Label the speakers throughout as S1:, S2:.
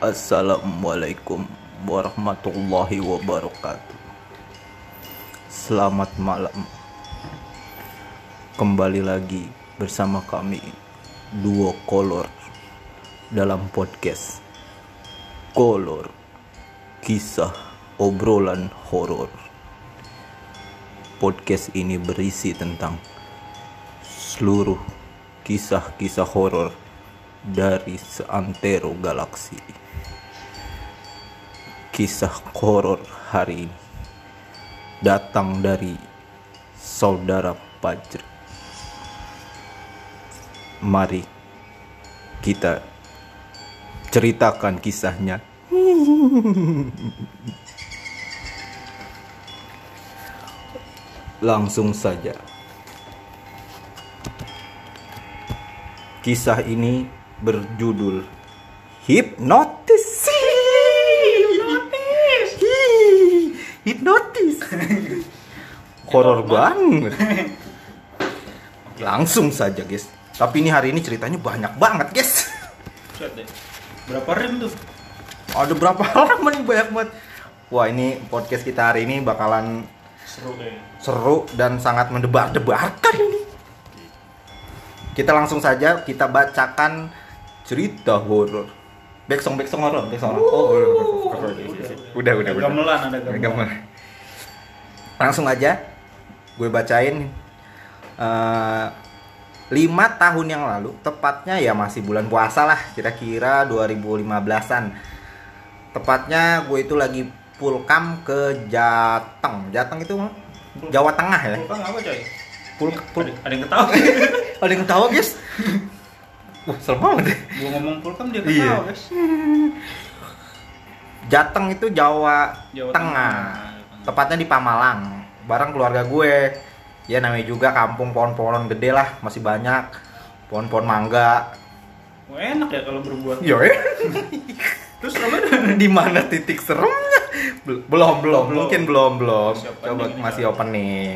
S1: Assalamualaikum warahmatullahi wabarakatuh. Selamat malam. Kembali lagi bersama kami Duo Kolor dalam podcast Kolor Kisah Obrolan Horor. Podcast ini berisi tentang seluruh kisah-kisah horor dari seantero galaksi. Kisah horor hari ini datang dari saudara Pajr. Mari kita ceritakan kisahnya. Langsung saja. Kisah ini berjudul Hipnotis. Hipnotis. Horor banget. Langsung saja, guys. Tapi ini hari ini ceritanya banyak banget, guys.
S2: Berapa rem tuh?
S1: Ada berapa halaman nih banyak banget. Wah, ini podcast kita hari ini bakalan
S2: Seru deh.
S1: seru dan sangat mendebar-debarkan ini. Kita langsung saja kita bacakan cerita horor. Backsong backsong horor, backsong horor. Oh, udah, udah, udah,
S2: Ada
S1: udah.
S2: gamelan, ada gamelan.
S1: Langsung aja gue bacain eh, lima tahun yang lalu, tepatnya ya masih bulan puasa lah, kira-kira 2015-an. Tepatnya gue itu lagi pulkam ke Jateng. Jateng itu Jawa Tengah ya.
S2: Pulkam apa coy?
S1: Pul, pul,
S2: Ada, ada yang ketawa.
S1: ada yang ketawa guys wah serem banget
S2: Gua ngomong pulkam dia
S1: Iya.
S2: ketawa guys.
S1: Jateng itu Jawa,
S2: Jawa
S1: Tengah.
S2: Tengah.
S1: Tepatnya di Pamalang bareng keluarga gue. Ya namanya juga kampung pohon-pohonan gede lah masih banyak. Pohon-pohon mangga.
S2: Wah, enak ya kalau berbuat.
S1: ya
S2: Terus
S1: di mana titik seremnya? Bel- belum belum.
S2: Belum.
S1: mungkin belum belum.
S2: Masih
S1: coba masih
S2: Kak.
S1: opening.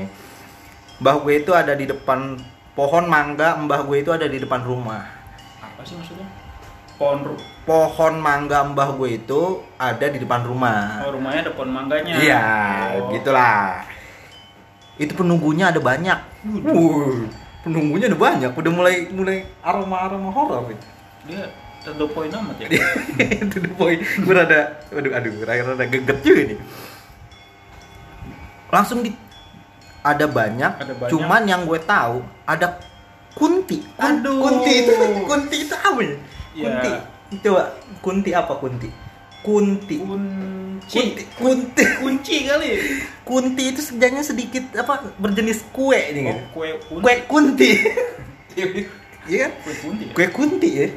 S1: Mbah gue itu ada di depan pohon mangga mbah gue itu ada di depan rumah.
S2: Apa sih maksudnya? Pohon
S1: pohon mangga mbah gue itu ada di depan rumah.
S2: Oh, rumahnya ada pohon mangganya.
S1: Iya,
S2: Oh.
S1: gitulah. Itu penunggunya ada banyak. Wuh, penunggunya ada banyak. Udah mulai mulai aroma-aroma horor nih.
S2: Dia terdo poin amat ya.
S1: itu the point. Gue rada, aduh, aduh, rada, rada geget juga nih. Langsung di ada banyak,
S2: Ada banyak.
S1: cuman yang gue tahu ada kunti. Kun-
S2: Aduh.
S1: Kunti itu, kunti itu apa ya?
S2: Ya.
S1: Kunti. Coba, kunti apa kunti? Kunti.
S2: Kunci.
S1: Kunti, kunti,
S2: Kunci kali.
S1: kunti itu sebenarnya sedikit apa berjenis kue nih
S2: Oh,
S1: kan?
S2: kue kunci.
S1: Kue kunti. Iya kan?
S2: Kue kunti. Ya?
S1: Kue kunti ya.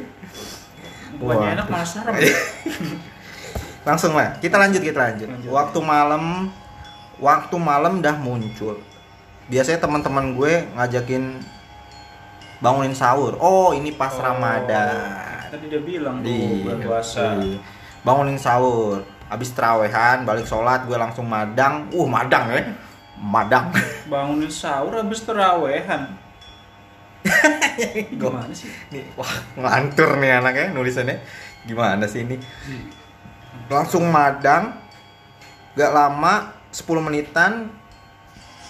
S2: Bukannya enak malah serem.
S1: Langsung lah, kita lanjut kita lanjut.
S2: Lanjut.
S1: Waktu malam, waktu malam dah muncul. Biasanya teman-teman gue ngajakin bangunin sahur. Oh ini pas
S2: Oh,
S1: Ramadan.
S2: Tadi dia bilang tuh
S1: Iya,
S2: bulan puasa.
S1: iya. Bangunin sahur. Habis terawehan, balik sholat, gue langsung madang. Uh madang ya, madang.
S2: Bangunin sahur habis terawehan. Gimana sih?
S1: Nih, wah ngelantur nih anaknya nulisannya. Gimana sih ini? Langsung madang. Gak lama 10 menitan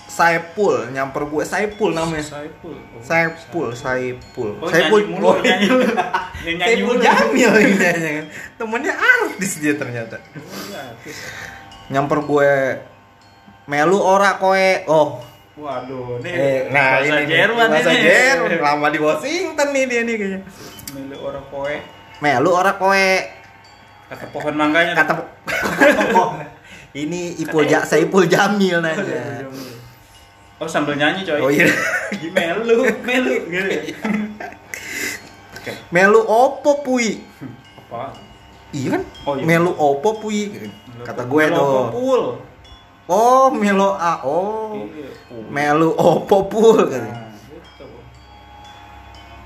S1: Saipul nyamper gue. Saipul namanya.
S2: Saipul. Oh,
S1: Saipul Saipul.
S2: Oh,
S1: Saipul
S2: nyanyi mulu,
S1: oh,
S2: nyanyi nyanyi
S1: Saipul. Jamil jangan temennya artis dia ternyata.
S2: Oh, iya,
S1: nyamper gue. Melu ora koe. Oh.
S2: Waduh, nih
S1: eh, nah
S2: bahasa
S1: ini
S2: Jerman
S1: bahasa
S2: ini.
S1: Jerman. Lama di Washington nih dia nih kayaknya.
S2: Milik orang kowe.
S1: melu ora koe.
S2: Kata pohon mangganya.
S1: kata ini Ipul ja, Saipul Jamil nanya
S2: Oh sambil nyanyi coy.
S1: oh iya
S2: Melu, melu gitu. ya.
S1: melu opo pui
S2: Apa?
S1: iya kan
S2: Oh, iya.
S1: melu opo pui kata gue
S2: Melu
S1: tuh
S2: Pul.
S1: oh melu a oh
S2: Iya,
S1: melu opo pul katanya.
S2: Nah, gitu.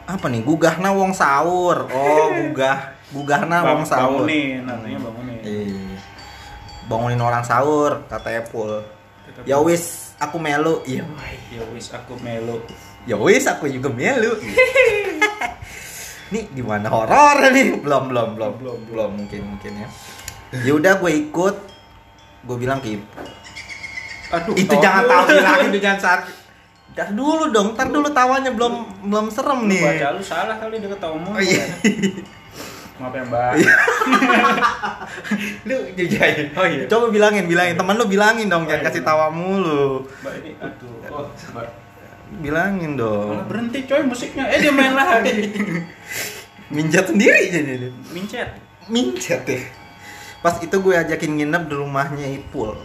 S1: apa nih gugahna wong sahur oh gugah gugahna wong
S2: Bang-
S1: sahur
S2: Bangunin, artinya bangunin.
S1: Iya. bangunin orang sahur kata Epul ya wis aku melu iya
S2: Ya wis aku melu.
S1: ya wis aku juga melu nih di mana horor nih belum belum belum
S2: Belum,
S1: belum mungkin mungkin ya ya udah gue ikut gue bilang ibu
S2: Aduh.
S1: itu
S2: tahu
S1: jangan tahu bilangin itu jangan saat Ntar dulu dong, ntar dulu tawanya belum belum serem nih.
S2: Baca lu salah kali deket tamu.
S1: Oh iya.
S2: Maaf ya mbak.
S1: lu jajain.
S2: Oh iya.
S1: Coba bilangin, bilangin teman lu bilangin dong, jangan
S2: Oh, iya.
S1: kasih tawa mulu.
S2: Mbak ini aduh. Oh, mbak.
S1: Bilangin dong.
S2: Malah berhenti coy musiknya. Eh dia main lagi.
S1: Minjat sendiri jadi dia.
S2: Mincet.
S1: Minjat ya. Pas itu gue ajakin nginep di rumahnya Ipul.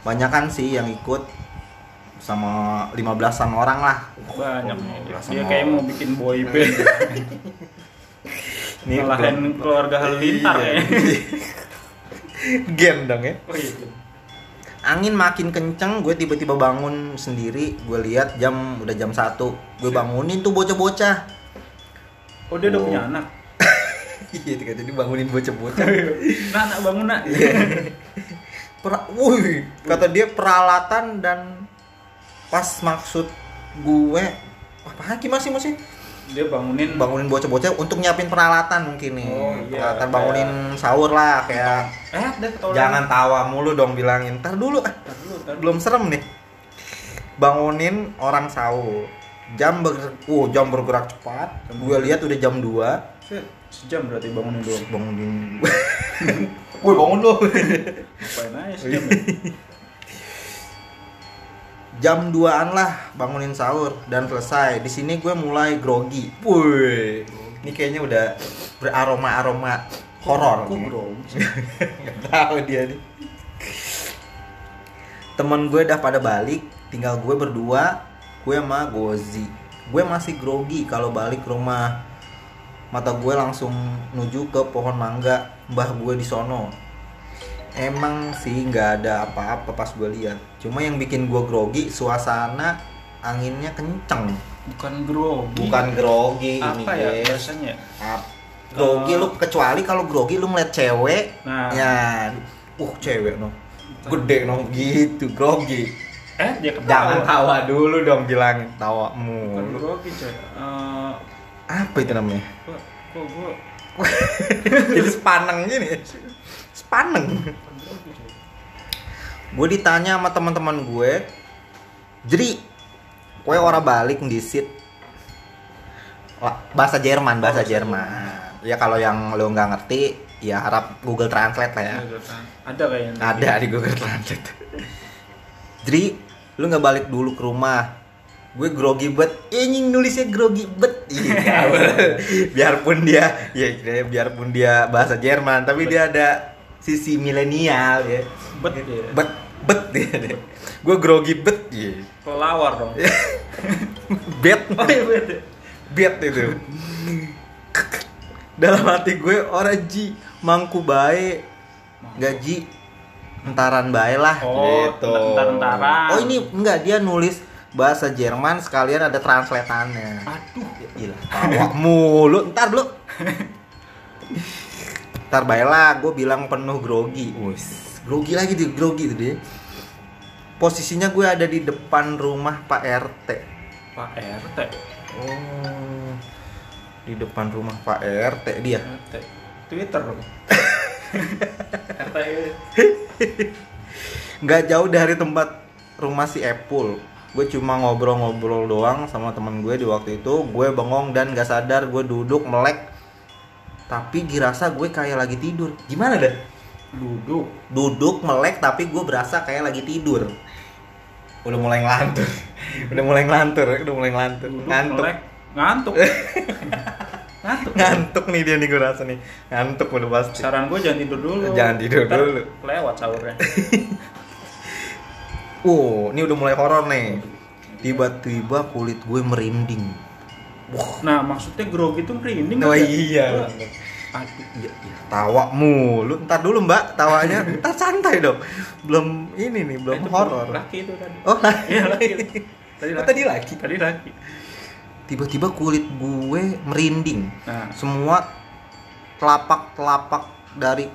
S1: Banyakan sih yang ikut sama 15-an orang lah.
S2: Banyak nih.
S1: Oh,
S2: Dia
S1: sama-
S2: kayak mau bikin boy band.
S1: Nih,
S2: Ngalahin keluarga Halilintar
S1: Iya.
S2: ya.
S1: Game dong ya.
S2: Oh iya.
S1: angin makin kenceng gue tiba-tiba bangun sendiri gue lihat jam udah jam satu gue bangunin tuh bocah-bocah
S2: Oh dia udah
S1: Oh.
S2: punya anak.
S1: iya jadi bangunin bocah-bocah
S2: Nah, anak bangun nak.
S1: Iya. pra wih kata dia peralatan dan pas maksud gue apa lagi masih masih
S2: Dia bangunin
S1: bangunin bocah-bocah untuk nyiapin peralatan mungkin nih
S2: Oh, iya.
S1: peralatan bangunin sahur lah kayak
S2: Eh, ketahuan.
S1: jangan tawa mulu dong bilangin ntar dulu ah
S2: dulu.
S1: belum serem nih bangunin orang sahur jam ber oh, jam bergerak cepat gue lihat udah jam 2
S2: Set, Sejam berarti bangunin doang.
S1: bangunin gue bangun lo
S2: Ngapain aja sejam ya?
S1: jam 2an lah bangunin sahur dan selesai. Di sini gue mulai grogi. Woi ini kayaknya udah beraroma aroma horor
S2: bro?
S1: Nggak tahu dia nih. Temen gue udah pada balik tinggal gue berdua gue sama Gozi. Gue masih grogi kalau balik ke rumah. Mata gue langsung nuju ke pohon mangga mbah gue di sono emang sih nggak ada apa-apa pas gue lihat. Cuma yang bikin gue grogi suasana anginnya kenceng.
S2: Bukan grogi.
S1: bukan grogi ini
S2: apa ya
S1: guys
S2: biasanya?
S1: Grogi lu kecuali kalau grogi lu ngeliat cewek
S2: Nah.
S1: ya uh cewek no gede no gitu grogi.
S2: Eh, dia ketawa.
S1: jangan tawa dulu dong bilang tawa
S2: Bukan
S1: mulu
S2: grogi coy. Eh,
S1: apa itu namanya?
S2: Kok kok gua
S1: jadi sepaneng gini sepaneng gue ditanya sama teman-teman gue jadi kue orang balik di sit bahasa Jerman bahasa Jerman. Ya kalau yang lo nggak ngerti ya harap Google Translate lah ya.
S2: Ada kayaknya.
S1: ada di Google Translate. Jadi lu nggak balik dulu ke rumah. Gue grogi bet. Ini nulisnya grogi bet. Iya biarpun dia ya biarpun dia bahasa Jerman tapi dia ada sisi milenial ya
S2: Bet dia.
S1: bet bet dia gue grogi bet ya
S2: Pelawar dong.
S1: bet
S2: Oh iya beda.
S1: bet itu dalam hati gue orang ji mangku bae gaji entaran bae lah
S2: Oh,
S1: gitu.
S2: entar-entaran.
S1: Oh ini enggak dia nulis bahasa Jerman sekalian ada translatannya.
S2: Aduh.
S1: Gila, tawa mulu. Ntar lu. Ntar bae lah, gue bilang penuh grogi. Wis, grogi lagi dia, grogi tuh dia. Posisinya gue ada di depan rumah Pak RT.
S2: Pak RT.
S1: Oh, di depan rumah Pak RT dia.
S2: RT. Twitter dong. RT.
S1: nggak jauh dari tempat rumah si Epul gue cuma ngobrol-ngobrol doang sama temen gue di waktu itu gue bengong dan gak sadar gue duduk melek tapi dirasa gue kayak lagi tidur gimana dah
S2: Duduk.
S1: duduk melek tapi gue berasa kayak lagi tidur udah mulai ngelantur udah mulai ngelantur udah mulai ngelantur
S2: Duduk
S1: ngantuk
S2: melek. Ngantuk. Ngantuk.
S1: ngantuk nih dia nih gue rasa nih ngantuk udah pasti
S2: Saran gue jangan tidur dulu.
S1: Jangan tidur
S2: Ntar
S1: dulu.
S2: Lewat sahurnya.
S1: uh ini udah mulai horor nih tiba-tiba kulit gue merinding
S2: Nah, maksudnya grogi itu merinding
S1: Oh iya.
S2: Aduh.
S1: Ya, ya, tawa mulu. Ntar dulu mbak, tawanya. Ntar santai dong. Belum ini nih, belum horor.
S2: Laki itu tadi.
S1: Oh,
S2: Iya, laki. Tadi
S1: Oh,
S2: laki.
S1: tadi laki.
S2: Tadi laki.
S1: Tiba-tiba kulit gue merinding.
S2: Nah,
S1: Semua telapak-telapak dari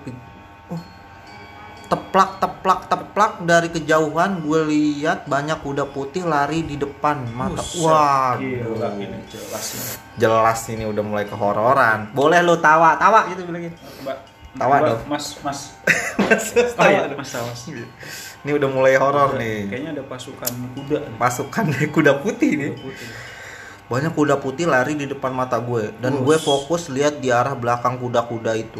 S1: teplak teplak teplak dari kejauhan gue lihat banyak kuda putih lari di depan mata wah
S2: Gila ini jelas ini.
S1: jelas ini udah mulai kehororan boleh lu tawa tawa gitu bilangin
S2: Mbak,
S1: Tawa
S2: Mbak,
S1: dong.
S2: Mas, Mas.
S1: Mas,
S2: Oh iya,
S1: tawa.
S2: Mas tawa.
S1: ini udah mulai horor nih
S2: Kayaknya ada pasukan kuda. nih.
S1: pasukan kuda putih nih
S2: Kuda putih.
S1: banyak kuda putih lari di depan mata gue dan
S2: Bus.
S1: gue fokus lihat di arah belakang kuda-kuda itu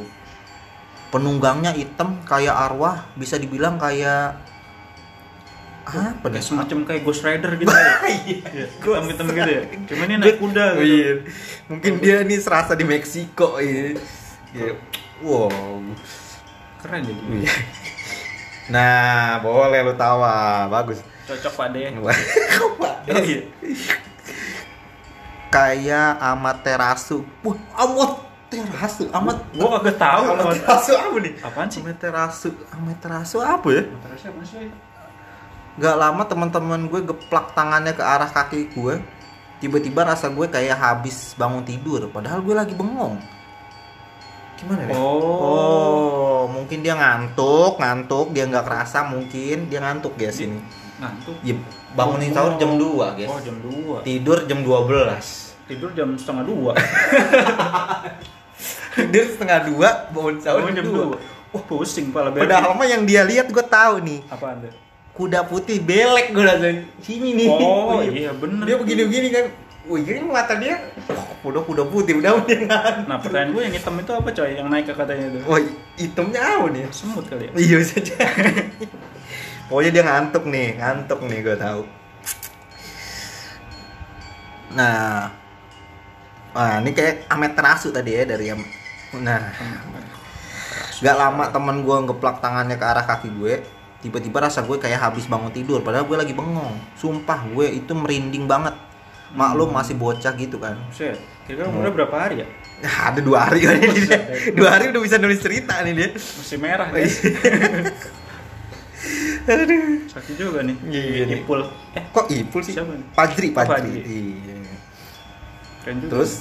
S1: penunggangnya hitam kayak arwah bisa dibilang kayak apa
S2: Kayak
S1: nih
S2: semacam kayak Ghost Rider gitu ya. Iya, hitam-hitam gitu ya. Cuman ini naik kuda gitu.
S1: iya. mungkin dia nih serasa di Meksiko ini Iya. wow
S2: Keren jadi.
S1: Iya. nah boleh lu tawa bagus
S2: Cocok Pak De.
S1: Kok Pak?
S2: Oh, iya.
S1: kayak amaterasu wah amaterasu amat
S2: Gua kagak tahu.
S1: amaterasu apa nih
S2: Apaan sih?
S1: amaterasu amaterasu apa ya
S2: Terus apa sih?
S1: Gak lama teman-teman gue geplak tangannya ke arah kaki gue. Tiba-tiba rasa gue kayak habis bangun tidur, padahal gue lagi bengong. Gimana ya?
S2: Oh.
S1: Oh, mungkin dia ngantuk, ngantuk, dia nggak kerasa mungkin dia ngantuk guys ini.
S2: Ngantuk.
S1: Ya, bangunin sahur jam 2 guys.
S2: Oh, jam 2.
S1: Tidur jam 12.
S2: Tidur jam setengah 2.
S1: Tidur setengah dua, bangun sahur
S2: Oh,
S1: jam
S2: jam
S1: 2.
S2: 2. Wah, pusing pala bebek.
S1: Padahal mah yang dia lihat gue tahu nih.
S2: Apaan tuh?
S1: Kuda putih belek gue rasa sini nih.
S2: Oh, iya bener.
S1: dia begini-begini kan wih ini mata dia oh, udah kuda putih udah udah
S2: Nah, pertanyaan gue yang hitam itu apa coy? Yang naik ke katanya itu.
S1: wah hitamnya apa nih
S2: Semut kali ya?
S1: iya saja pokoknya dia ngantuk nih ngantuk nih gue tahu nah nah ini kayak amaterasu tadi ya dari yang nah Gak lama temen gue ngeplak tangannya ke arah kaki gue Tiba-tiba rasa gue kayak habis bangun tidur Padahal gue lagi bengong Sumpah gue itu merinding banget Maklum masih bocah gitu kan.
S2: Kira-kira umurnya berapa hari ya?
S1: Ada dua hari kan ini dia. Dua hari udah bisa nulis cerita nih dia
S2: Masih merah
S1: Oh,
S2: guys.
S1: iya. Aduh
S2: Sakit juga nih.
S1: Iya nih.
S2: Ipul. Eh,
S1: Kok Ipul sih?
S2: Siapa nih?
S1: Pajri,
S2: Oh,
S1: Pajri.
S2: Pajri.
S1: Iya.
S2: keren juga.
S1: Terus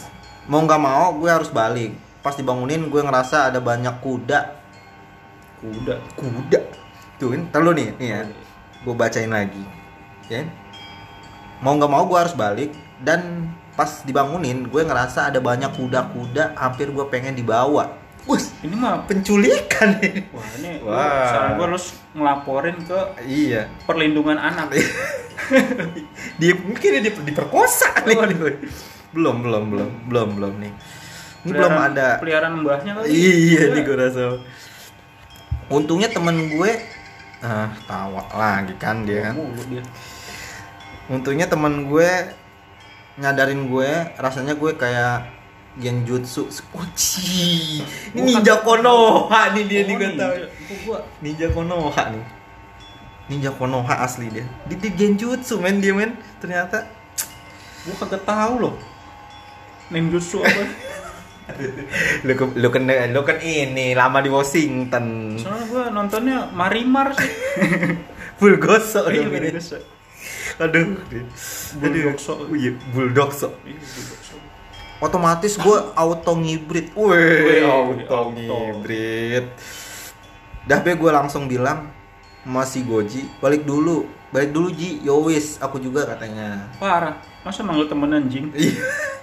S1: mau nggak mau gue harus balik. Pas dibangunin gue ngerasa ada banyak kuda.
S2: kuda.
S1: Kuda. Tuh kan, terlalu nih, nih ya. Gue bacain lagi. Ya. Mau nggak mau gue harus balik dan pas dibangunin gue ngerasa ada banyak kuda-kuda hampir gue pengen dibawa. Wus,
S2: Ini mah
S1: penculikan nih.
S2: Wah, ini
S1: Wah.
S2: saran gue harus ngelaporin ke
S1: Iya.
S2: perlindungan anak.
S1: dia mungkin dia diperkosa nih.
S2: Oh,
S1: belum belum belum belum belum nih ini belum ada
S2: Peliharaan mbahnya kali.
S1: iya nih gue rasa untungnya temen gue ah tawa lagi kan dia kan untungnya temen gue nyadarin gue rasanya gue kayak genjutsu Uci. ini
S2: Bukan.
S1: ninja konoha nih dia nih
S2: Oh,
S1: gue
S2: ninja.
S1: tahu ninja konoha nih ninja konoha asli dia dia, dia genjutsu men dia men ternyata
S2: gua kagak tahu loh. Ninjutsu apa?
S1: lu, ke- lu kan lu kan ini lama di Washington.
S2: Soalnya gua nontonnya Marimar sih.
S1: full gosok
S2: Iya,
S1: dong ini. aduh.
S2: Bulldog sok.
S1: Oh iya bulldog sok
S2: Iya,
S1: otomatis gue auto ngibrit wih auto
S2: auto.
S1: ngibrit dah be gue langsung bilang masih goji balik dulu. Balik dulu Ji. Yowis. Aku juga katanya.
S2: Parah. Masa manggil temen anjing?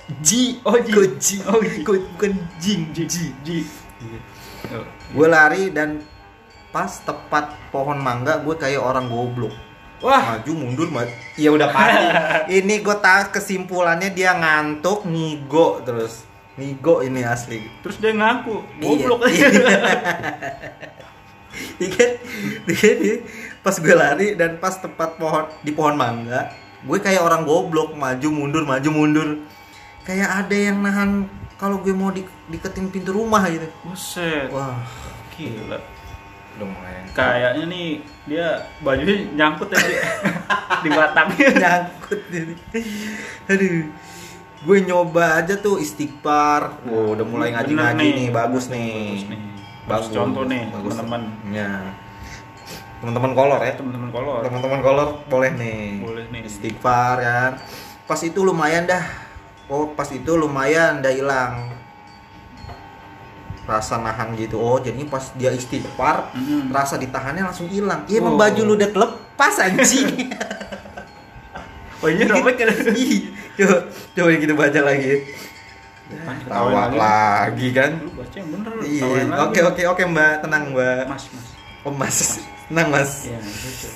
S1: Iya. Ji.
S2: Oh, Ji.
S1: Kok Ji.
S2: Oh, Ji.
S1: Bukan jing Ji.
S2: Ji. Oh,
S1: gue lari dan pas tepat pohon mangga gue kayak orang goblok.
S2: Wah,
S1: maju mundur maju. Ya udah pasti. Ini gue tahu kesimpulannya dia ngantuk ngigo terus. Ngigo ini asli.
S2: Terus dia ngaku goblok.
S1: Iya. Iya kan? Iya, iya. pas gue lari dan pas tepat pohon di pohon mangga gue kayak orang goblok. Maju mundur maju mundur kayak ada yang nahan kalau gue mau di, diketin pintu rumah gitu
S2: Buset.
S1: wah
S2: Gila.
S1: lumayan
S2: Kayaknya nih dia bajunya nyangkut tadi di batangnya.
S1: nyangkut jadi aduh gue nyoba aja tuh istighfar oh, udah mulai ngaji-ngaji
S2: nih.
S1: nih bagus nih
S2: Bagus nih. Bagus contoh nih, teman-teman.
S1: ya teman-teman kolor ya
S2: Teman-teman kolor.
S1: teman-teman kolor boleh nih
S2: Boleh nih.
S1: istighfar kan pas itu lumayan dah oh pas itu lumayan dah hilang. Rasa nahan gitu. Oh jadi pas dia istighfar
S2: Mm-mm.
S1: rasa ditahannya langsung hilang. Iya
S2: Oh.
S1: baju lu udah lepas anjing.
S2: Oh iya. robek kan?
S1: Coba coba kita baca lagi. Tawa lagi. kan?
S2: Lu baca yang bener.
S1: iya. oke oke oke mbak. Tenang mbak.
S2: Mas, mas.
S1: oh mas. Tenang mas.
S2: Gitu.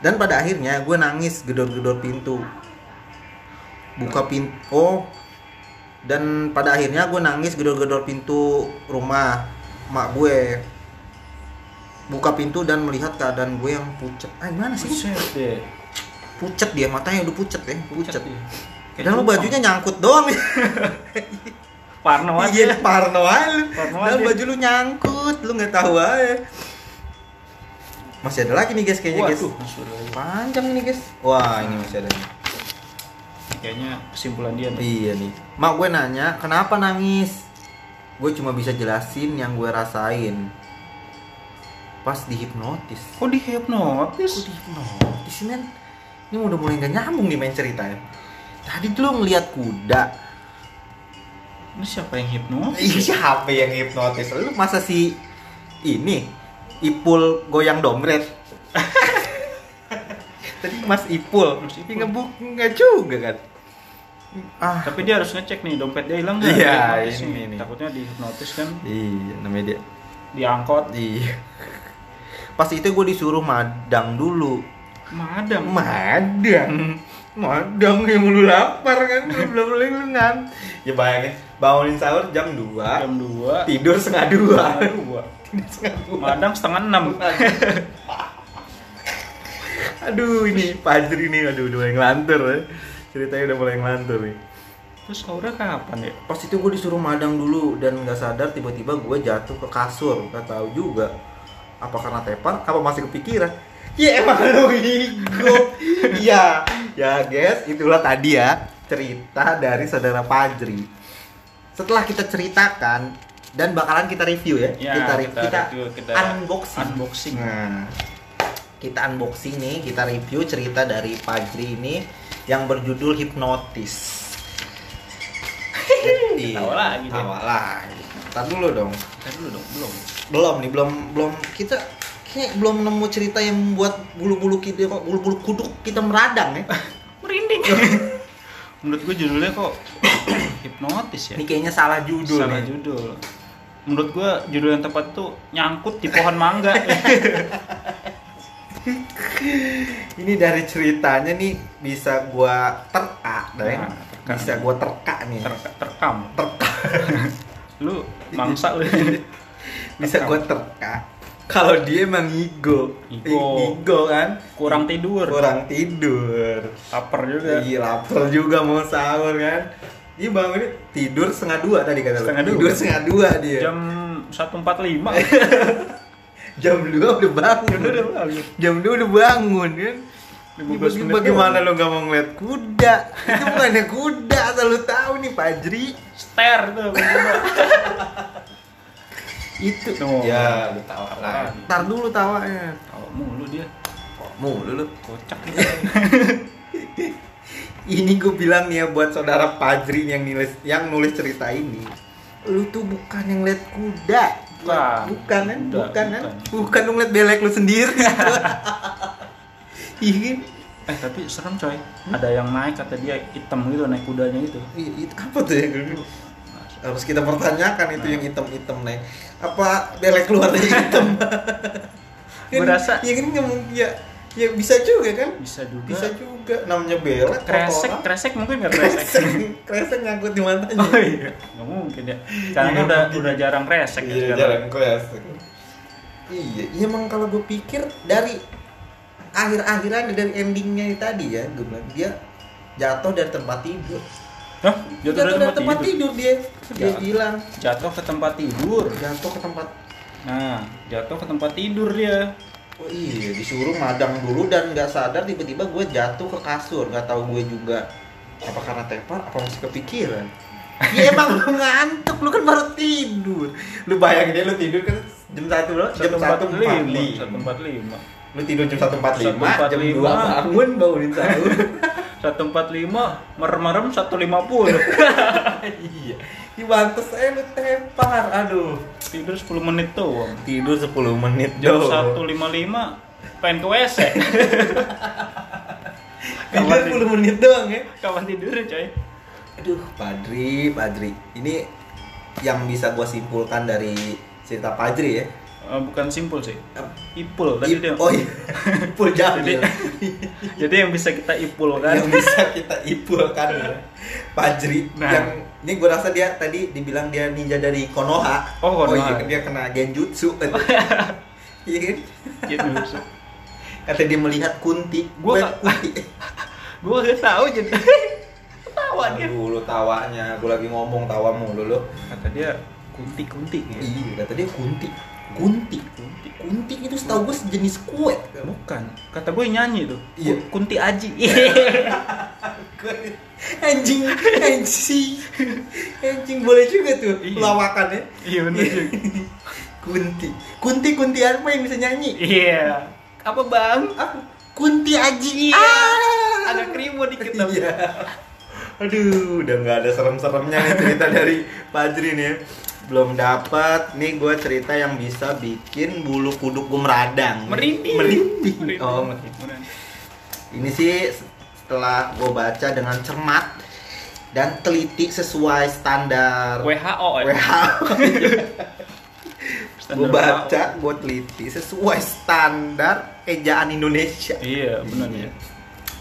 S1: dan pada akhirnya gue nangis gedor-gedor pintu buka pintu oh. Dan pada akhirnya gue nangis gedor-gedor pintu rumah mak gue. Buka pintu dan melihat keadaan gue yang pucet. Ah gimana sih?
S2: Buset deh.
S1: pucet dia matanya udah pucet ya. Pucet,
S2: Pucet. Kayak
S1: dan lu bajunya nyangkut doang.
S2: Parno aja.
S1: iya parno aja. Dan baju lu nyangkut lu nggak tahu aja. Masih ada lagi nih guys kayaknya guys.
S2: Waduh, lagi.
S1: panjang nih guys. Wah ini masih ada nih
S2: Kayaknya kesimpulan dia nih.
S1: Iya nih. Mak gue nanya, kenapa nangis? Gue cuma bisa jelasin yang gue rasain. Pas dihipnotis.
S2: Kok dihipnotis?
S1: Kok dihipnotis sih, men? Ini udah mulai gak nyambung nih main ceritanya. Tadi dulu ngeliat kuda.
S2: Ini siapa yang hipnotis?
S1: Ih, siapa yang hipnotis? Lu masa si ini Ipul goyang dompet? Tadi Mas Ipul,
S2: Mas Ipul.
S1: Ngebuk nggak juga kan? Ah,
S2: Tapi dia harus ngecek nih dompet dia hilang nggak?
S1: Iya, ini
S2: nih.
S1: nih.
S2: Takutnya dihipnotis kan
S1: iya namanya dia.
S2: diangkot.
S1: Iya. Pas itu gue disuruh madang dulu.
S2: Madam.
S1: Madang. Madang yang lu lapar kan belum belum belum lu ngan. Ya bayangin bangunin sahur jam 2
S2: Jam 2
S1: tidur setengah dua
S2: dua.
S1: Tidur setengah dua
S2: Madam setengah enam.
S1: Aduh ini Fajri nih aduh udah mulai ngelantur ya. Ceritanya udah mulai ngelantur nih.
S2: Terus sahurnya kapan ya?
S1: Pas itu gue disuruh madang dulu dan nggak sadar tiba-tiba gue jatuh ke kasur. Gak tahu juga apa karena tepar apa masih kepikiran. Ya emang lu ego. Iya. ya guys, itulah tadi ya cerita dari saudara Fajri. Setelah kita ceritakan dan bakalan kita review ya.
S2: Ya,
S1: kita,
S2: kita
S1: kita,
S2: review, kita
S1: unboxing.
S2: unboxing.
S1: Nah, kita unboxing nih, kita review cerita dari Fajri ini yang berjudul Hipnotis. Iya,
S2: Tawa lagi.
S1: Tawa lagi. Dulu dong.
S2: Kita dulu dong, belum.
S1: Belum nih, belum belum kita kayak belum nemu cerita yang membuat bulu-bulu kita bulu-bulu kuduk kita meradang ya.
S2: Merinding. Menurut gue judulnya kok hipnotis ya.
S1: Ini kayaknya salah judul
S2: Salah
S1: nih.
S2: judul. Menurut gue judul yang tepat tuh nyangkut di pohon mangga.
S1: Ini dari ceritanya nih bisa gua terka.
S2: Nah, terka.
S1: Bisa gua terka nih.
S2: Ter- terkam.
S1: terka.
S2: Lu mangsa lu.
S1: bisa
S2: Terkam.
S1: gua terka. Kalau dia emang ego,
S2: Ego.
S1: ego kan,
S2: Kurang tidur.
S1: kurang tidur.
S2: Lapar juga.
S1: Iya lapar juga mau sahur kan. Dia bangun tidur setengah dua tadi kata lu.
S2: Dua.
S1: Tidur setengah dua dia.
S2: Jam 1.45
S1: Jam dua udah bangun.
S2: Udah bangun.
S1: Jam dua udah bangun kan.
S2: 15
S1: Ini
S2: menit
S1: bagaimana lo gak mau ngeliat kuda? Itu bukannya kuda, asal lu tahu nih Fajri.
S2: Ster tuh?
S1: Itu.
S2: Tuh.
S1: Ya, lu tawa lah. Ntar dulu tawanya.
S2: Tahu mulu dia.
S1: Mulu lu.
S2: Kocak
S1: Ini gue bilang nih ya buat saudara Fajri yang nulis yang nulis cerita ini. Lu tuh bukan yang lihat kuda.
S2: Bukan.
S1: Bukan kan? Bukan kan?
S2: bukan.
S1: Lu ngeliat belek lu sendiri. Iya kan?
S2: Eh tapi serem coy. Ada yang naik kata dia hitam gitu naik kudanya itu.
S1: Iya, itu apa tuh ya? Harus kita pertanyakan itu yang hitam-hitam naik. Apa belek dari hitam?
S2: Gua rasa-
S1: ya kan nggak mungkin ya ya bisa juga kan?
S2: Bisa juga.
S1: Bisa juga namanya belek
S2: Kresek,
S1: kotoran.
S2: kresek mungkin nggak kresek.
S1: kresek nyangkut di matanya
S2: Oh iya, nggak mungkin ya. Sekarang kan udah udah jarang kresek ya
S1: iya
S2: sekarang.
S1: jarang kresek iya iya emang kalau gue pikir dari akhir-akhiran dari endingnya tadi ya gue bilang dia jatuh dari tempat tidur
S2: Hah? Jatuh, dari tempat, tidur.
S1: dia dia
S2: Ya.
S1: bilang
S2: Jatuh ke tempat tidur.
S1: jatuh ke tempat
S2: Nah, jatuh ke tempat tidur dia.
S1: Oh iya disuruh madang dulu dan nggak sadar tiba-tiba gue jatuh ke kasur nggak tahu gue juga apa karena tepar apa masih kepikiran Ya emang lu ngantuk, lu kan baru tidur. Lu bayangin deh lu tidur kan jam satu loh, jam satu empat lima.
S2: Satu empat lima.
S1: Lu tidur jam satu empat lima, jam
S2: 1.45.
S1: dua bangun bangunin sahur.
S2: Satu empat lima, merem-merem satu lima puluh.
S1: iya, di bantes saya lu tepar aduh
S2: Tidur 10 menit doang.
S1: tidur 10 menit
S2: Jam
S1: doang.
S2: 1.55 pengen ke WC.
S1: tidur 10 menit doang ya
S2: Kapan tidurnya, coy?
S1: aduh Padri Padri ini yang bisa gua simpulkan dari cerita Padri ya
S2: Eh, bukan simpul sih. Ipul tadi
S1: Ip-
S2: dia.
S1: oh iya Ipul Jamil
S2: Jadi yang bisa kita ipulkan.
S1: yang bisa kita ipulkan ya. Pajri
S2: Nah.
S1: yang ini gue rasa dia tadi dibilang dia ninja dari Konoha
S2: Oh, Konoha.
S1: iya kan dia kena genjutsu iya kan
S2: gitu.
S1: kata dia melihat kunti
S2: nggak-
S1: kunti
S2: Gua gak tahu jadi. Tawa dia.
S1: Aduh, lu tawanya gue lagi ngomong tawa mulu lu
S2: Kata dia kunti-kunti gitu.
S1: iya kata dia kunti kunti
S2: Kunti.
S1: kunti itu setahu gue sejenis kue
S2: Bukan. Kata gue nyanyi tuh.
S1: Iya.
S2: Ku- Kunti Aji.
S1: Anjing anjing anjing boleh juga tuh
S2: Iya.
S1: lawakannya
S2: Iya bener juga.
S1: kunti kunti kunti apa yang bisa nyanyi
S2: Iya. Apa bang?
S1: Apa? Kunti Aji.
S2: Ah, ada kribo dikit tapi.
S1: Iya. Aduh, udah nggak ada serem-seremnya nih cerita dari Fajri nih. ya. Belum dapat. Nih gue cerita yang bisa bikin bulu kuduk gue meradang.
S2: Merinding.
S1: Merinding.
S2: Merinding.
S1: Oh, merinding. Ini sih setelah gue baca dengan cermat dan teliti sesuai standar
S2: WHO ya.
S1: WHO. Gue baca, gue teliti sesuai standar ejaan Indonesia.
S2: Iya benar ya.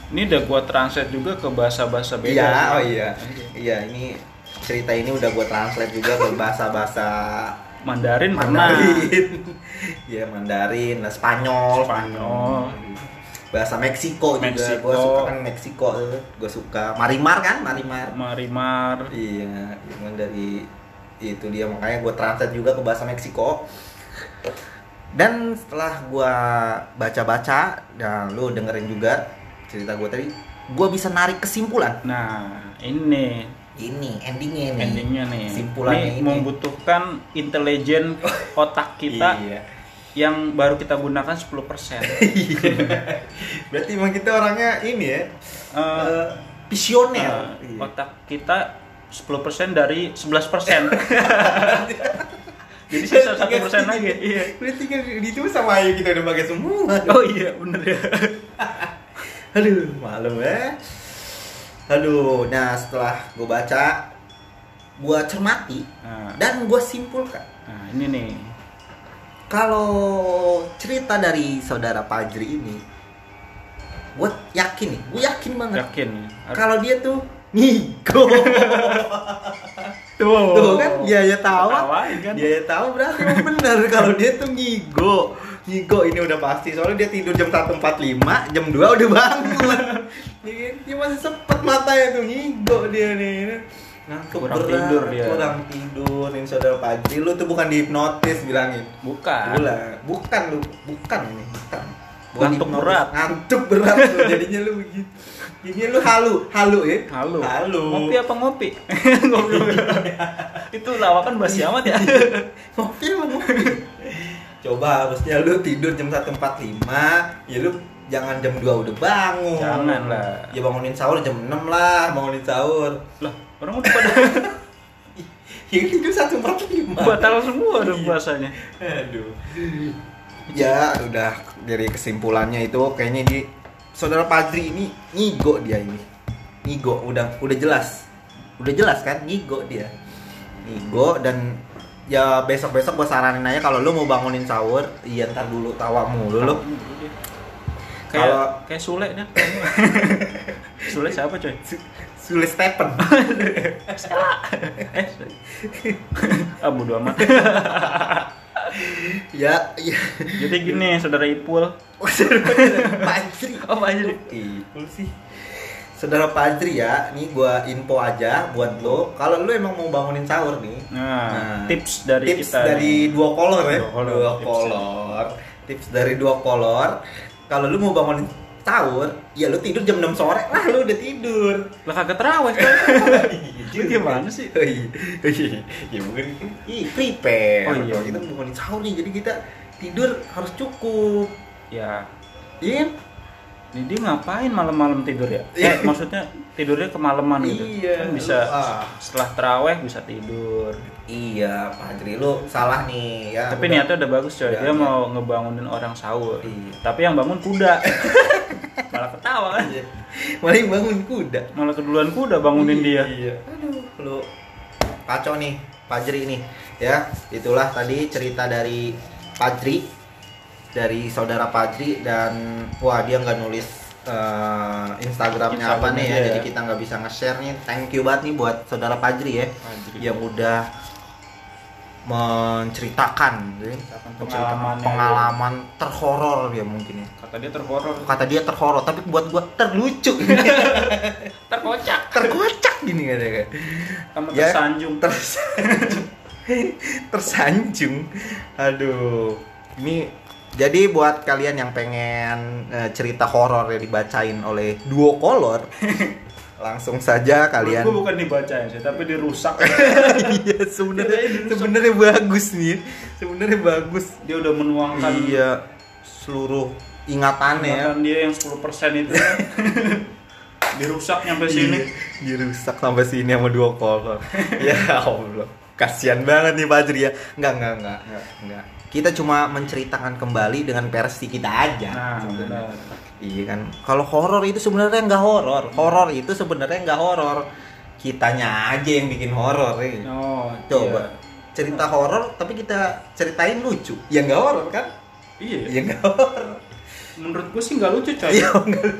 S2: Ini udah gua translate juga ke bahasa-bahasa beda.
S1: Iya,
S2: sih.
S1: oh iya. Iya, ini cerita ini udah gue translate juga ke bahasa-bahasa
S2: Mandarin.
S1: Mandarin. Iya, Mandarin, Spanyol.
S2: Spanyol.
S1: Bahasa Meksiko, juga. Gue suka kan Meksiko, gue suka Marimar kan, Marimar.
S2: Marimar.
S1: Iya, cuman dari itu dia makanya gue translate juga ke bahasa Meksiko. Dan setelah gue baca-baca, dan lu dengerin juga cerita gue tadi, gue bisa narik kesimpulan.
S2: Nah, ini
S1: Ini endingnya nih.
S2: endingnya nih.
S1: Kesimpulannya ini.
S2: membutuhkan intelijen otak kita
S1: Iya.
S2: Yang baru kita gunakan 10%.
S1: Berarti emang kita orangnya ini ya,
S2: Eh,
S1: eh, visioner. Iya.
S2: otak kita 10% dari 11%. Jadi sisa satu persen lagi. Iya.
S1: Berarti kan itu sama aja kita udah pakai semua.
S2: Oh iya, bener ya.
S1: Aduh, malu ya. Aduh, nah setelah gue baca, gue cermati
S2: Nah,
S1: dan gue simpulkan
S2: nah, ini nih.
S1: Kalau cerita dari saudara Pajri ini, gue yakin nih, gue yakin banget
S2: Yakin.
S1: kalau dia tuh ngigo.
S2: tuh,
S1: Tuh kan dia ya tahu.
S2: Kan?
S1: Dia ya tahu berarti bener kalau dia tuh ngigo. Ngigo ini udah pasti soalnya dia tidur jam 1.45, jam 2 udah bangun. Iya dia masih sempet matanya tuh ngigo dia nih. Ngantuk
S2: Kurang
S1: berat,
S2: tidur dia.
S1: Kurang tidur. Ini saudara Pajri lu tuh bukan dihipnotis bilangin.
S2: Bukan.
S1: Bukan, bukan lu, bukan ini, bukan. Bukan
S2: Ngantuk
S1: hipnotis.
S2: berat.
S1: Ngantuk berat lu jadinya lu begitu. Jadinya lu halu, halu ya.
S2: Halo.
S1: Halu.
S2: Ngopi apa ngopi? ngopi. Itu lawakan basi amat ya.
S1: ngopi emang ngopi coba harusnya lu tidur jam 1.45 ya lu jangan jam 2 udah bangun
S2: Jangan lah.
S1: ya bangunin sahur jam 6 lah bangunin sahur
S2: lah, orang udah pada
S1: ya tidur 1.45
S2: batal semua dong
S1: Iya.
S2: bahasanya.
S1: aduh. Ya udah dari kesimpulannya itu kayaknya di saudara Padri ini ngigo dia ini. Ngigo udah udah jelas. Udah jelas kan ngigo dia. Ngigo dan ya besok besok gue saranin aja kalau lu mau bangunin sahur iya ntar dulu tawa mulu lu.
S2: Kayak
S1: Kalau-
S2: kayak Sule dah. Sule siapa coy?
S1: Sulis Stephen
S2: Eh, ah bodo amat.
S1: ya ya
S2: Jadi gini, saudara Ipul. Oh, Pak Ajri.
S1: Ipul sih Saudara Padri ya, nih gua info aja buat lo. Kalau lo emang mau bangunin sahur nih,
S2: Nah, tips dari
S1: tips
S2: kita.
S1: dari
S2: nih.
S1: dua kolor ya,
S2: Dua kolor,
S1: dua
S2: tipsnya.
S1: kolor. Tips dari dua kolor. Kalau lu mau bangunin sahur, ya lu tidur jam 6 sore lah lu udah tidur.
S2: Lah kagak terawih coy.
S1: Iya
S2: Lu gimana sih?
S1: Oh iya, Oh iya. ya mungkin Ih, prepare.
S2: Oh iya.
S1: Kita mau sahur nih, jadi kita tidur harus cukup.
S2: Ya,
S1: Iya. kan?
S2: Ini dia ngapain malam-malam tidur ya?
S1: Iya.
S2: Eh, maksudnya tidurnya kemalaman gitu.
S1: Iya,
S2: Kan bisa
S1: ah.
S2: setelah teraweh bisa tidur.
S1: Iya, Fajri lu salah nih ya.
S2: Tapi
S1: udah.
S2: niatnya udah bagus coy.
S1: Udah,
S2: Dia
S1: iya.
S2: mau ngebangunin orang sahur.
S1: Iya.
S2: Tapi yang bangun kuda. Malah ketawa kan.
S1: Iya. Malah bangun kuda.
S2: Malah keduluan kuda bangunin dia.
S1: Iya. Aduh, lu kacau nih, Fajri nih. Ya, itulah tadi cerita dari Fajri dari saudara Fajri dan wah dia nggak nulis eh, Instagramnya apa nih ya,
S2: dia
S1: jadi
S2: ya.
S1: kita nggak bisa nge-share nih. Thank you banget nih buat saudara Fajri ya,
S2: Fajri.
S1: yang udah menceritakan ya,
S2: Menceritakan pengalamannya.
S1: pengalaman terhoror ya mungkin ya.
S2: Kata dia terhoror.
S1: Kata dia terhoror, tapi buat gua terlucu,
S2: Terkocak.
S1: terkocak gini katanya.
S2: Sama
S1: Ya.
S2: tersanjung.
S1: tersanjung tersanjung aduh ini jadi buat kalian yang pengen eh, cerita horor ya dibacain oleh duo kolor langsung saja kalian.
S2: Gue bukan dibacain sih, tapi dirusak.
S1: iya sebenarnya sebenarnya bagus nih. Sebenarnya bagus.
S2: Dia udah menuangkan
S1: iya seluruh ingatannya ya.
S2: Ingatan dia yang 10% itu dirusak nyampe sini.
S1: Iya, dirusak sampai sini sama dua kolor. Ya Allah kasihan banget nih Fajri ya. Enggak enggak enggak enggak kita cuma menceritakan kembali dengan versi kita aja
S2: Nah, benar.
S1: iya kan kalau horor itu sebenarnya nggak horor horor itu sebenarnya nggak horor kitanya aja yang bikin horor ya.
S2: Oh,
S1: coba cerita horor tapi kita ceritain lucu ya nggak horor kan
S2: Iya.
S1: ya nggak horor
S2: Menurut gue sih nggak lucu coy.
S1: Iya.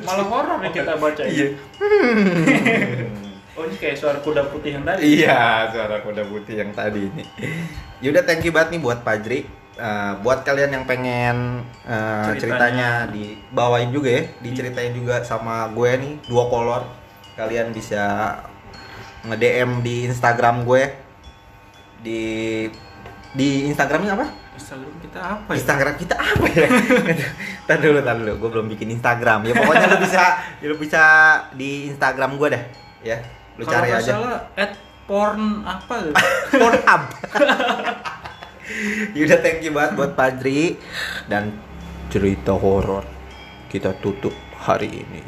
S2: Malah horor yang kita baca.
S1: iya
S2: Oh ini kayak suara kuda putih yang tadi.
S1: Iya, suara kuda putih yang tadi ini. Yaudah, thank you banget nih buat Pajri. Eh, buat kalian yang pengen eh, ceritanya.
S2: Ceritanya.
S1: dibawain juga ya, diceritain juga sama gue nih, dua kolor. Kalian bisa nge-DM di Instagram gue. Di di Instagramnya apa?
S2: Instagram kita apa ya?
S1: Instagram kita apa ya? Tar dulu, tar dulu. Gue belum bikin Instagram. Ya pokoknya lu bisa, lu bisa di Instagram gue deh, ya. Lu
S2: Kalau
S1: cari aja.
S2: salah at porn apa.
S1: Pornhub. Yaudah thank you banget buat Padri dan cerita horor kita tutup hari ini.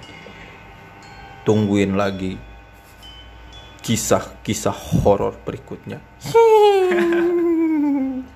S1: Tungguin lagi kisah-kisah horor berikutnya.